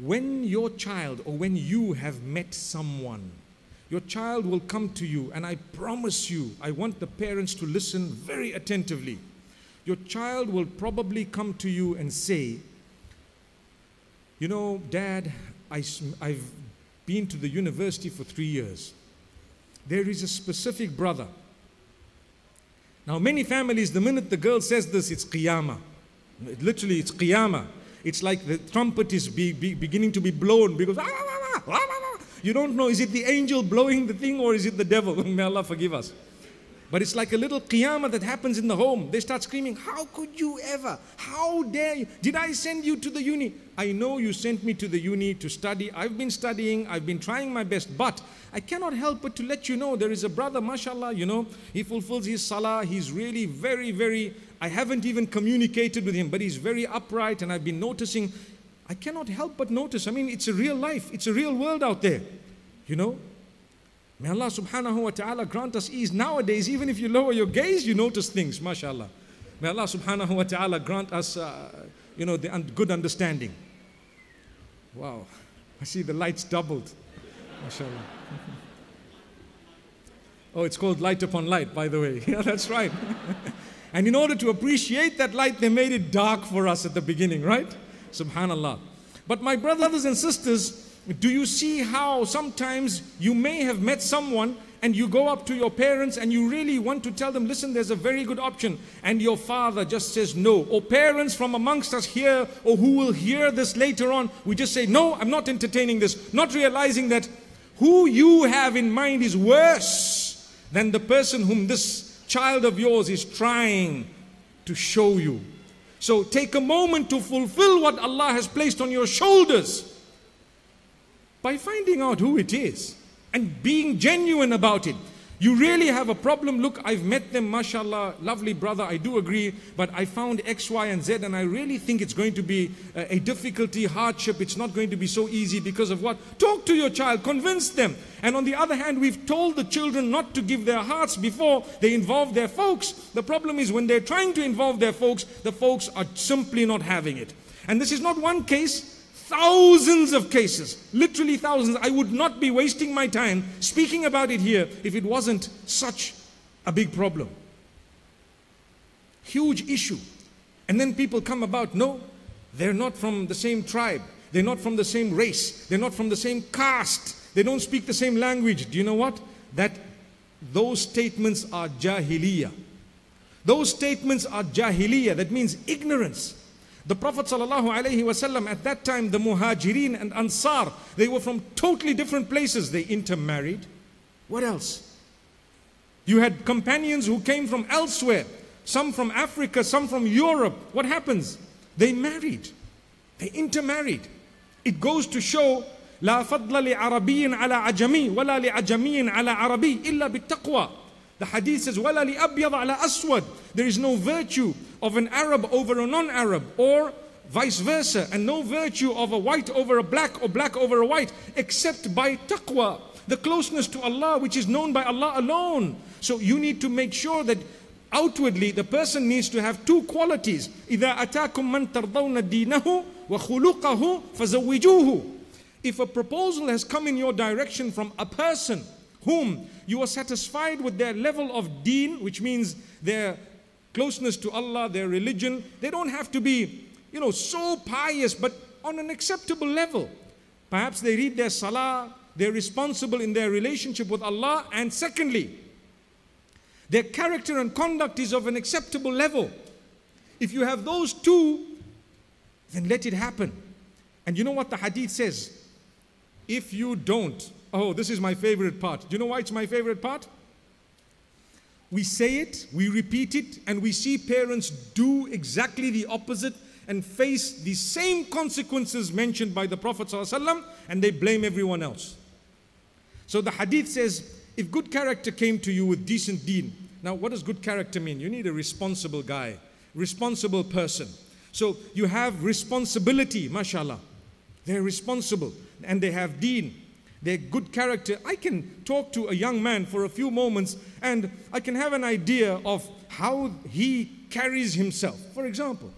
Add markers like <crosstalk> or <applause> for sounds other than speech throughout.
when your child or when you have met someone, your child will come to you, and I promise you, I want the parents to listen very attentively. Your child will probably come to you and say, You know, Dad, I, have been to the university for three years. There is a specific brother. Now, many families, the minute the girl says this, it's qiyamah. Literally, it's qiyamah. It's like the trumpet is be, be, beginning to be blown because you don't know is it the angel blowing the thing or is it the devil? <laughs> May Allah forgive us. But it's like a little qiyamah that happens in the home. They start screaming, How could you ever? How dare you? Did I send you to the uni? I know you sent me to the uni to study. I've been studying, I've been trying my best, but I cannot help but to let you know there is a brother, mashallah, you know, he fulfills his salah. He's really very, very, I haven't even communicated with him, but he's very upright, and I've been noticing. I cannot help but notice. I mean, it's a real life, it's a real world out there, you know. May Allah subhanahu wa ta'ala grant us ease. Nowadays, even if you lower your gaze, you notice things, mashallah. May Allah subhanahu wa ta'ala grant us, uh, you know, the un- good understanding. Wow. I see the lights doubled. Mashallah. <laughs> oh, it's called light upon light, by the way. <laughs> Yeah, that's right. <laughs> and in order to appreciate that light, they made it dark for us at the beginning, right? Subhanallah. But my brothers and sisters, do you see how sometimes you may have met someone and you go up to your parents and you really want to tell them, listen, there's a very good option, and your father just says no. Or parents from amongst us here, or who will hear this later on, we just say, no, I'm not entertaining this, not realizing that who you have in mind is worse than the person whom this child of yours is trying to show you. So take a moment to fulfill what Allah has placed on your shoulders by finding out who it is and being genuine about it. You really have a problem. Look, I've met them, mashallah, lovely brother, I do agree, but I found X, Y, and Z, and I really think it's going to be uh, a, difficulty, hardship. It's not going to be so easy because of what? Talk to your child, convince them. And on the other hand, we've told the children not to give their hearts before they involve their folks. The problem is when they're trying to involve their folks, the folks are simply not having it. And this is not one case, thousands of cases, literally thousands. I would not be wasting my time speaking about it here if it wasn't such a big problem. Huge issue. And then people come about, no, they're not from the same tribe, they're not from the same race, they're not from the same caste, they don't speak the same language. Do you know what? That those statements are jahiliyyah. Those statements are jahiliyyah, that means ignorance. The Prophet ﷺ at that time, the Muhajirin and Ansar, they were from totally different places. They intermarried. What else? You had companions who came from elsewhere, some from Africa, some from Europe. What happens? They married. They intermarried. It goes to show لا فضل لعربي على عجمي ولا لعجمي على عربي إلا بالتقوى the hadith says, وَلَا لِأَبْيَضَ عَلَى أَسْوَدٍ There is no virtue of an Arab over a non-Arab or vice versa and no virtue of a white over a black or black over a white except by taqwa the closeness to Allah which is known by Allah alone so you need to make sure that outwardly the person needs to have two qualities إذا أتاكم من ترضون دينه وخلقه فزوجوه if a proposal has come in your direction from a person whom you are satisfied with their level of deen, which means their closeness to Allah, their religion. They don't have to be, you know, so pious, but on an acceptable level. Perhaps they read their salah, they're responsible in their relationship with Allah, and secondly, their character and conduct is of an acceptable level. If you have those two, then let it happen. And you know what the hadith says? If you don't, Oh, this is my favorite part. Do you know why it's my favorite part? We say it, we repeat it, and we see parents do exactly the opposite and face the same consequences mentioned by the Prophet ﷺ, and they blame everyone else. So the hadith says, if good character came to you with decent deen, now what does good character mean? You need a responsible guy, responsible person. So you have responsibility, mashallah. They're responsible and they have deen their good character. I can talk to a young man for a few moments and I can have an idea of how he carries himself. For example,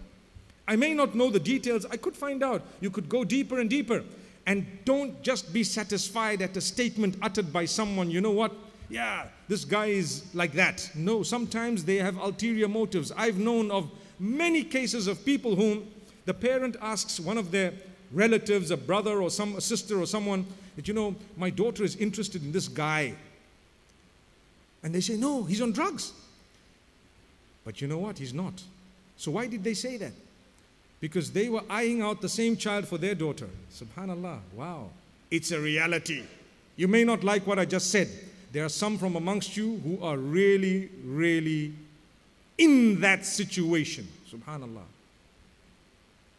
I may not know the details. I could find out. You could go deeper and deeper. And don't just be satisfied at a statement uttered by someone, you know what? Yeah, this guy is like that. No, sometimes they have ulterior motives. I've known of many cases of people whom the parent asks one of their relatives, a brother or some a sister or someone, that you know, my daughter is interested in this guy. And they say, no, he's on drugs. But you know what? He's not. So why did they say that? Because they were eyeing out the same child for their daughter. Subhanallah. Wow. It's a reality. You may not like what I just said. There are some from amongst you who are really, really in that situation. Subhanallah.